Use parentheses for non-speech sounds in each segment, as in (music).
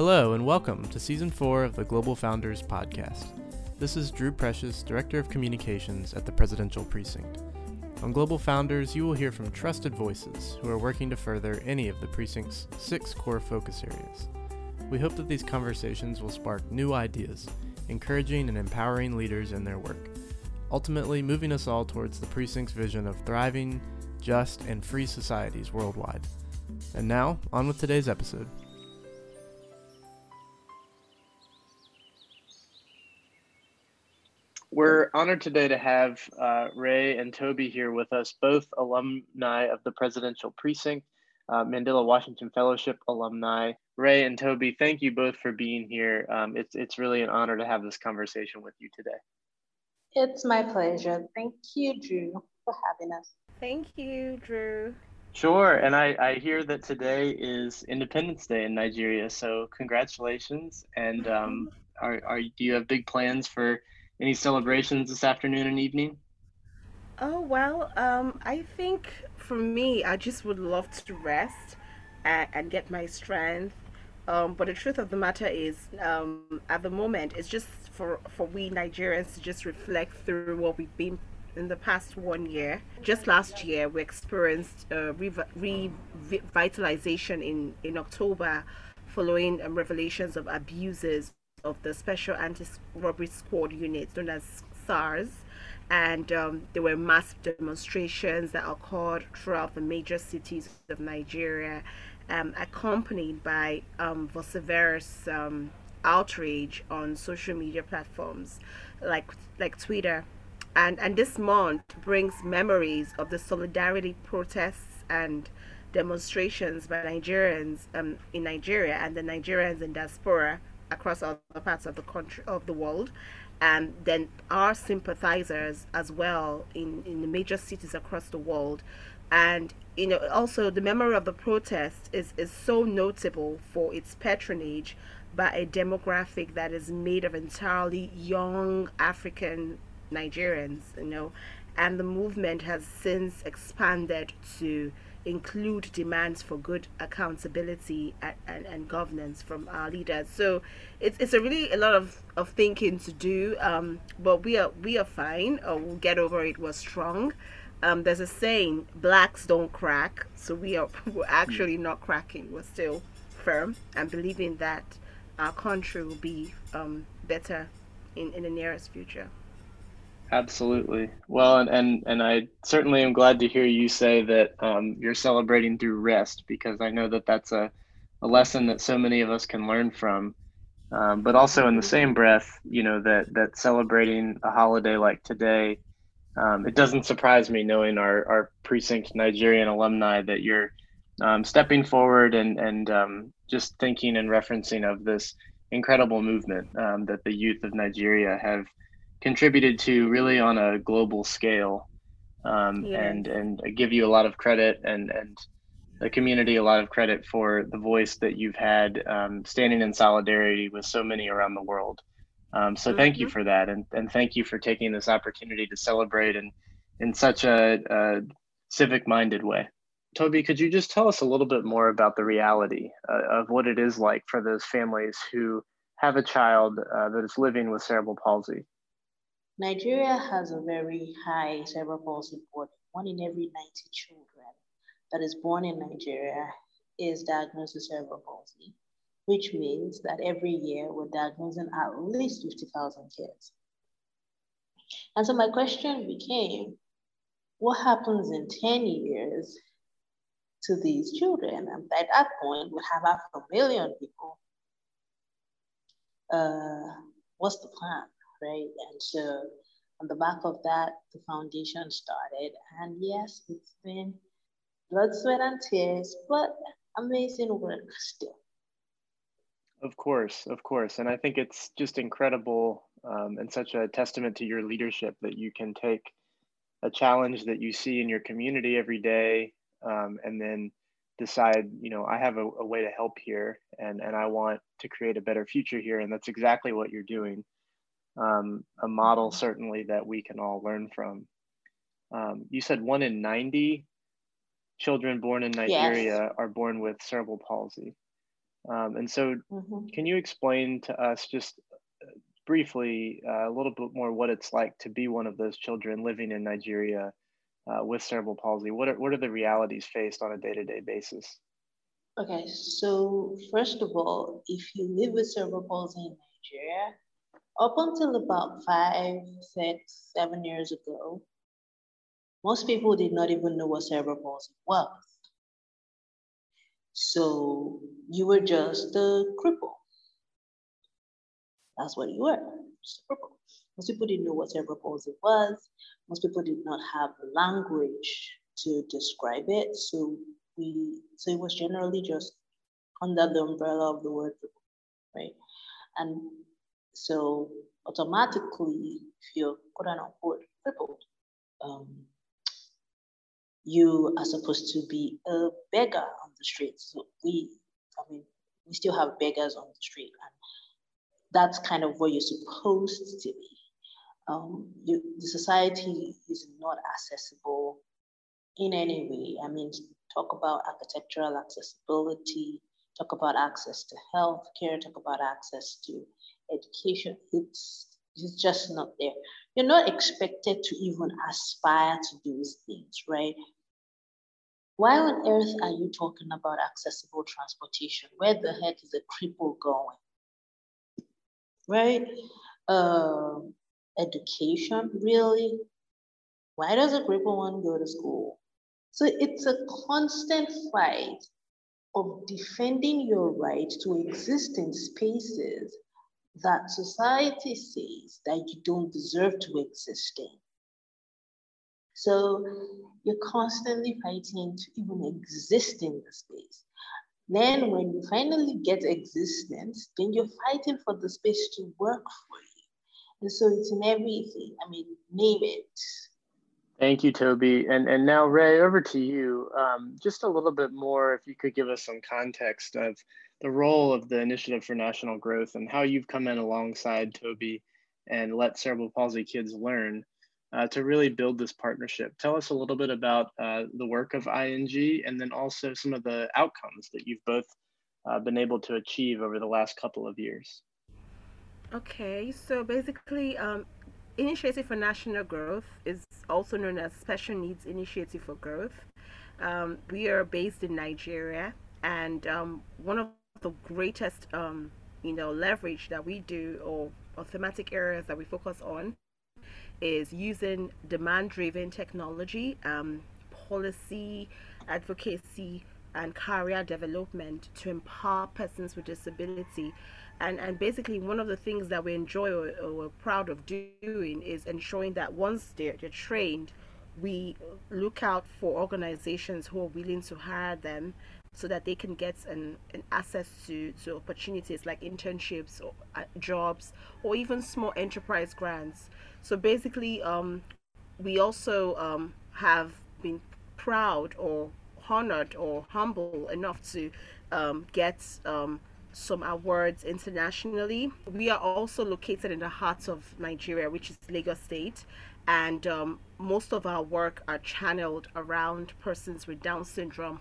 Hello, and welcome to Season 4 of the Global Founders Podcast. This is Drew Precious, Director of Communications at the Presidential Precinct. On Global Founders, you will hear from trusted voices who are working to further any of the precinct's six core focus areas. We hope that these conversations will spark new ideas, encouraging and empowering leaders in their work, ultimately moving us all towards the precinct's vision of thriving, just, and free societies worldwide. And now, on with today's episode. We're honored today to have uh, Rae and Tobi here with us, both alumni of the Presidential Precinct, uh, Mandela Washington Fellowship alumni. Rae and Tobi, thank you both for being here. Um, it's, it's really an honor to have this conversation with you today. It's my pleasure. Thank you, Drew, for having us. Thank you, Drew. Sure, and I, I hear that today is Independence Day in Nigeria, so congratulations. And um, (laughs) are, are do you have big plans for any celebrations this afternoon and evening? Oh, well, um, I think for me, I just would love to rest and, and get my strength. Um, but the truth of the matter is, um, at the moment, it's just for, for we Nigerians to just reflect through what we've been in the past one year. Just last year, we experienced uh, revitalization in, in October following um, revelations of abuses of the Special Anti-Robbery Squad units known as SARS and um, there were mass demonstrations that occurred throughout the major cities of Nigeria, um, accompanied by um, vociferous um, outrage on social media platforms like like Twitter, and and this month brings memories of the solidarity protests and demonstrations by Nigerians um, in Nigeria and the Nigerians in diaspora across other parts of the country of the world. And then our sympathizers as well in, in the major cities across the world. And you know also the memory of the protest is, is so notable for its patronage by a demographic that is made of entirely young african nigerians you know. And the movement has since expanded to include demands for good accountability and, and, and, governance from our leaders. So it's, it's a really a lot of, of thinking to do, um, but we are we are fine. Uh, we'll get over it. We're strong. Um, there's a saying, blacks don't crack. So we are (laughs) we're actually not cracking. We're still firm and believing that our country will be um, better in, in the nearest future. Absolutely. Well, and, and, and I certainly am glad to hear you say that um, you're celebrating through rest because I know that that's a, a lesson that so many of us can learn from. Um, but also in the same breath, you know, that, that celebrating a holiday like today, um, it doesn't surprise me knowing our, our precinct Nigerian alumni that you're um, stepping forward and, and um, just thinking and referencing of this incredible movement um, that the youth of Nigeria have – contributed to really on a global scale um, yeah. and and give you a lot of credit and and the community a lot of credit for the voice that you've had um, standing in solidarity with so many around the world. Um, so mm-hmm. thank you mm-hmm. for that, and and thank you for taking this opportunity to celebrate in in such a, a civic-minded way. Tobi, could you just tell us a little bit more about the reality uh, of what it is like for those families who have a child uh, that is living with cerebral palsy? Nigeria has a very high cerebral palsy burden. One in every 90 children that is born in Nigeria is diagnosed with cerebral palsy, which means that every year we're diagnosing at least 50,000 kids. And so my question became, what happens in 10 years to these children? And at that point, we have half a million people. Uh, what's the plan? Right? And so on the back of that, the foundation started. And yes, it's been blood, sweat, and tears, but amazing work still. Of course, of course. And I think it's just incredible um, and such a testament to your leadership that you can take a challenge that you see in your community every day um, and then decide, you know, I have a, a way to help here and, and I want to create a better future here. And that's exactly what you're doing um, a model certainly that we can all learn from. Um, you said one in 90 children born in Nigeria yes. are born with cerebral palsy. Um, and so, mm-hmm. can you explain to us just uh, briefly uh, a little bit more what it's like to be one of those children living in Nigeria uh, with cerebral palsy? What are, what are the realities faced on a day to day basis? Okay, so first of all, if you live with cerebral palsy in Nigeria, up until about five, six, seven years ago, most people did not even know what cerebral palsy was. So you were just a cripple. That's what you were, just a cripple. Most people didn't know what cerebral palsy was. Most people did not have language to describe it. So we, so it was generally just under the umbrella of the word cripple, right? And so automatically, if you're quote unquote crippled, um, you are supposed to be a beggar on the street. So we, I mean, we still have beggars on the street, and that's kind of what you're supposed to be. Um, you, the society is not accessible in any way. I mean, talk about architectural accessibility, talk about access to health care, talk about access to education. It's, it's just not there. You're not expected to even aspire to those things, right? Why on earth are you talking about accessible transportation? Where the heck is a cripple going? Right? Uh, education, really? Why does a cripple want to go to school? So it's a constant fight of defending your right to exist in spaces that society says that you don't deserve to exist in. So you're constantly fighting to even exist in the space. Then when you finally get existence, then you're fighting for the space to work for you. And so it's in everything. I mean, name it. Thank you, Tobi. And and now Rae, over to you. Um, just a little bit more, if you could give us some context of the role of the Initiative for National Growth and how you've come in alongside Tobi and let cerebral palsy kids learn uh, to really build this partnership. Tell us a little bit about uh, the work of ING and then also some of the outcomes that you've both uh, been able to achieve over the last couple of years. Okay, so basically, um, Initiative for National Growth is also known as Special Needs Initiative for Growth. Um, we are based in Nigeria, and um, one of the greatest, um, you know, leverage that we do or, or thematic areas that we focus on is using demand-driven technology, um, policy, advocacy, and career development to empower persons with disability. And, and basically, one of the things that we enjoy or, or we're proud of doing is ensuring that once they're, they're trained, we look out for organizations who are willing to hire them so that they can get an, an access to, to opportunities like internships or uh, jobs or even small enterprise grants so basically, um, we also um, have been proud or honored or humble enough to um, get um, some awards internationally. We are also located in the heart of Nigeria, which is Lagos State, and um, most of our work are channeled around persons with Down syndrome,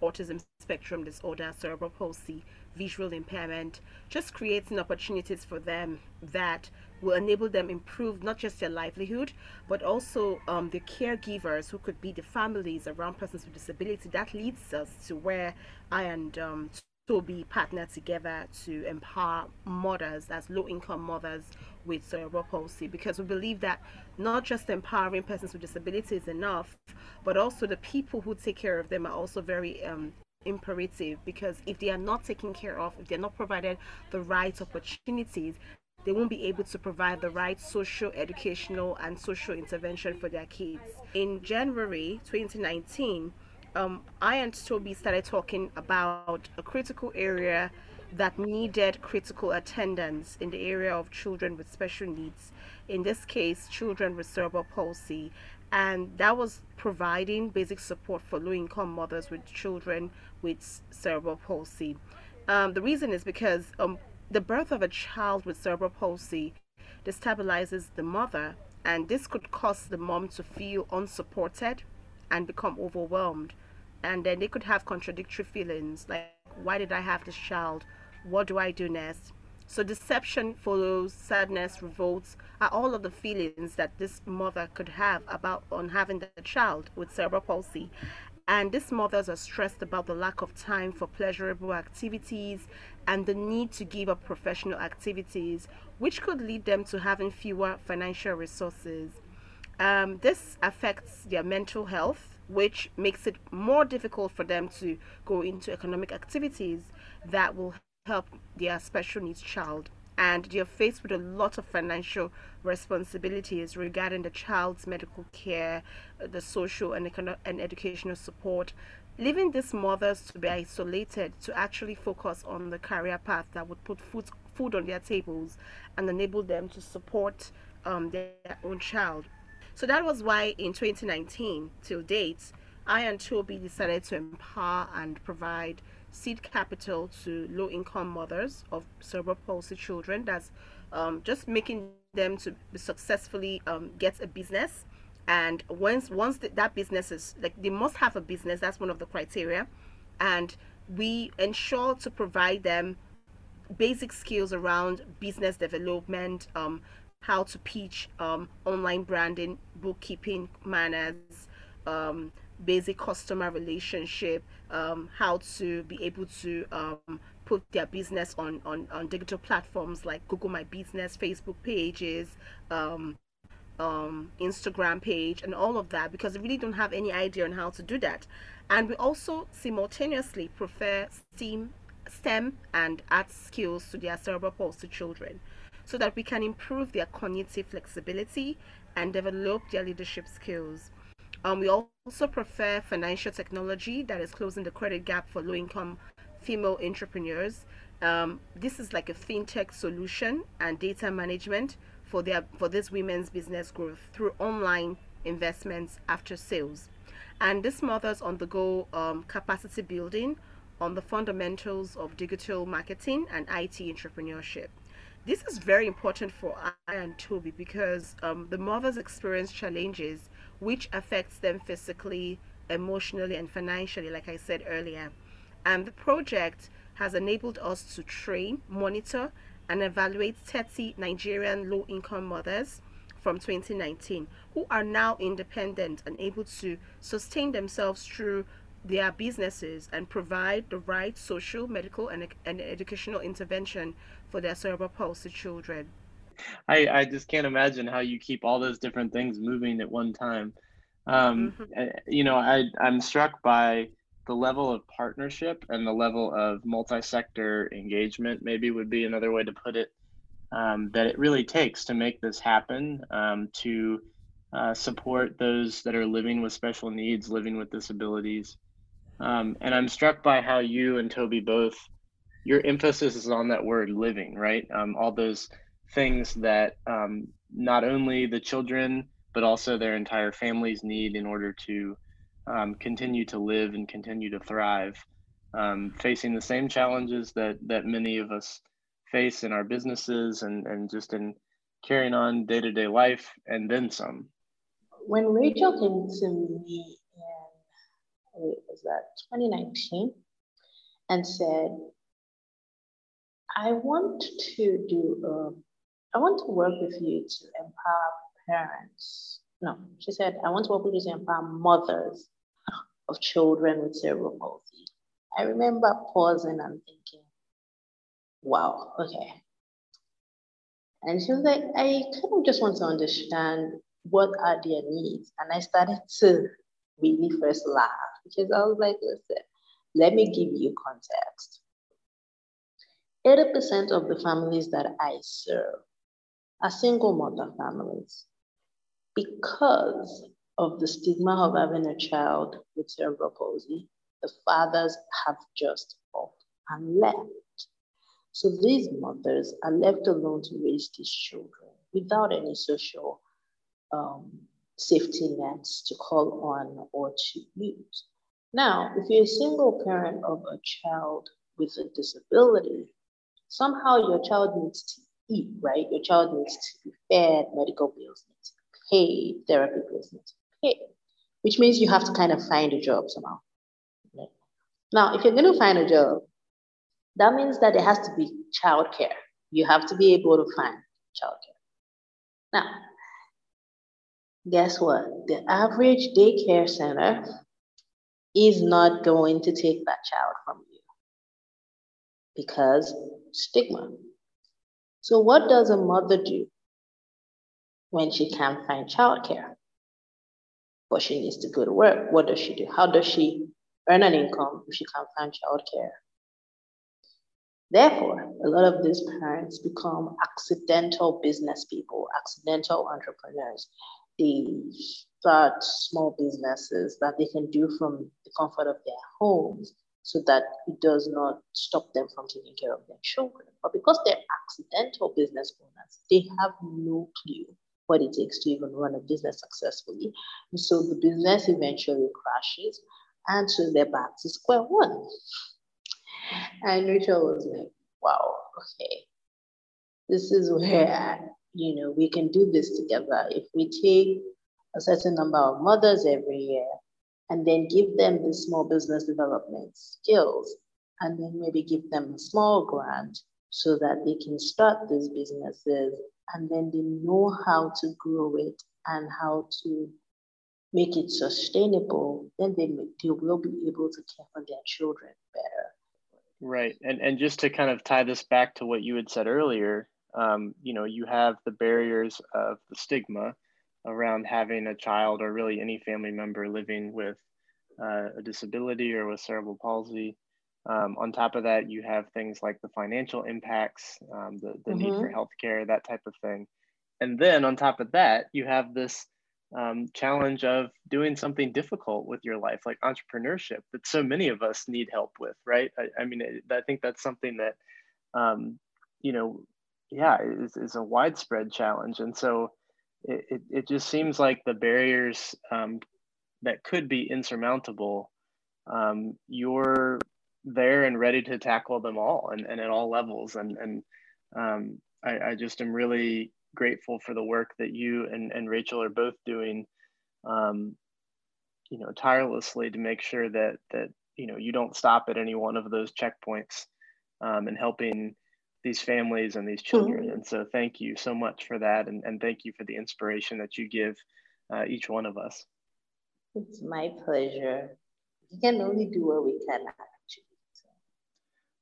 autism spectrum disorder, cerebral palsy, visual impairment, just creating opportunities for them that will enable them improve not just their livelihood, but also um, the caregivers who could be the families around persons with disability. That leads us to where I and um, Tobi partner together to empower mothers as low-income mothers with cerebral palsy because we believe that not just empowering persons with disabilities is enough, but also the people who take care of them are also very um, imperative because if they are not taken care of, if they're not provided the right opportunities, they won't be able to provide the right social, educational, and social intervention for their kids. In January 2019, um, I and Tobi started talking about a critical area that needed critical attendance in the area of children with special needs. In this case, children with cerebral palsy. And that was providing basic support for low income mothers with children with cerebral palsy. Um, the reason is because um, the birth of a child with cerebral palsy destabilizes the mother, and this could cause the mom to feel unsupported and become overwhelmed. And then they could have contradictory feelings like, why did I have this child? What do I do next? So deception follows, sadness, revolts are all of the feelings that this mother could have about on having the child with cerebral palsy. And these mothers are stressed about the lack of time for pleasurable activities and the need to give up professional activities, which could lead them to having fewer financial resources. Um, this affects their mental health, which makes it more difficult for them to go into economic activities that will help their special needs child and they're faced with a lot of financial responsibilities regarding the child's medical care, the social and, economic and educational support, leaving these mothers to be isolated to actually focus on the career path that would put food, food on their tables and enable them to support um, their own child. So that was why in 2019, till date, I and Tobi decided to empower and provide seed capital to low income mothers of cerebral palsy children. That's um, just making them to successfully um, get a business. And once once the, that business is like they must have a business. That's one of the criteria, and we ensure to provide them basic skills around business development, um, how to pitch, um, online branding, bookkeeping manners, um, basic customer relationship, um, how to be able to um, put their business on, on, on digital platforms like Google My Business, Facebook pages, um, um, Instagram page, and all of that because they really don't have any idea on how to do that. And we also simultaneously prefer STEAM, STEM and art skills to their cerebral palsy children so that we can improve their cognitive flexibility and develop their leadership skills. Um, we also prefer financial technology that is closing the credit gap for low-income female entrepreneurs. Um, this is like a fintech solution and data management for their for this women's business growth through online investments after sales. And this mothers undergo um, capacity building on the fundamentals of digital marketing and IT entrepreneurship. This is very important for I and Tobi because um, the mothers experience challenges which affects them physically, emotionally, and financially, like I said earlier. And the project has enabled us to train, monitor, and evaluate 30 Nigerian low income mothers from 2019 who are now independent and able to sustain themselves through their businesses and provide the right social, medical, and, and educational intervention for their cerebral palsy children. I, I just can't imagine how you keep all those different things moving at one time. Um, mm-hmm. Eh, you know, I, I'm struck by the level of partnership and the level of multi-sector engagement maybe would be another way to put it um, that it really takes to make this happen um, to uh, support those that are living with special needs living with disabilities um, and i'm struck by how you and tobi both your emphasis is on that word living right um, all those things that um, not only the children but also their entire families need in order to um, continue to live and continue to thrive, um, facing the same challenges that that many of us face in our businesses and and just in carrying on day to day life and then some. When Racheal came to me in was that 2019 and said, I want to do um, I want to work with you to empower parents. No, she said, I want to work with you to empower mothers of children with cerebral palsy. I remember pausing and thinking, wow, okay. And she was like, I kind of just want to understand what are their needs. And I started to really first laugh because I was like, listen, let me give you context. 80% of the families that I serve single mother families because of the stigma of having a child with cerebral palsy, the fathers have just off and left. So these mothers are left alone to raise these children without any social um, safety nets to call on or to use. Now, if you're a single parent of a child with a disability, somehow your child needs to eat, right? Your child needs to be fed, medical bills need to pay therapy placement, pay, which means you have to kind of find a job somehow. Now, if you're going to find a job, that means that there has to be childcare. You have to be able to find childcare. Now, guess what? The average daycare center is not going to take that child from you because stigma. So, what does a mother do when she can't find childcare? But she needs to go to work. What does she do? How does she earn an income if she can't find childcare? Therefore, a lot of these parents become accidental business people, accidental entrepreneurs. They start small businesses that they can do from the comfort of their homes so that it does not stop them from taking care of their children. But because they're accidental business owners, they have no clue what it takes to even run a business successfully. And so the business eventually crashes, and so they're back to square one. And Racheal was like, wow, okay, this is where, you know, we can do this together. If we take a certain number of mothers every year and then give them the small business development skills and then maybe give them a small grant so that they can start these businesses and then they know how to grow it and how to make it sustainable, then they, they will be able to care for their children better. Right. And, and just to kind of tie this back to what you had said earlier, um, you know, you have the barriers of the stigma around having a child or really any family member living with uh, a disability or with cerebral palsy. Um, on top of that, you have things like the financial impacts, um, the, the mm-hmm. need for healthcare, that type of thing. And then on top of that, you have this um, challenge of doing something difficult with your life, like entrepreneurship, that so many of us need help with, right? I, I mean, I think that's something that, um, you know, yeah, is, is a widespread challenge. And so it, it, just seems like the barriers um, that could be insurmountable, um, you're there and ready to tackle them all and, and at all levels. And, and um, I, I, just am really grateful for the work that you and, and Racheal are both doing, um, you know, tirelessly to make sure that, that, you know, you don't stop at any one of those checkpoints um, and helping these families and these children. Mm-hmm. And so thank you so much for that. And, and thank you for the inspiration that you give uh, each one of us. It's my pleasure. We can only do what we can actually.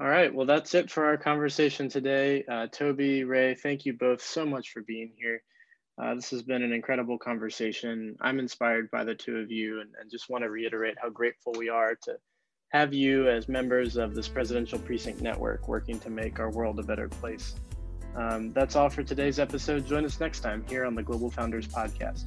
All right. Well, that's it for our conversation today. Uh, Tobi, Rae, thank you both so much for being here. Uh, this has been an incredible conversation. I'm inspired by the two of you and, and just want to reiterate how grateful we are to have you as members of this Presidential Precinct Network working to make our world a better place. Um, that's all for today's episode. Join us next time here on the Global Founders Podcast.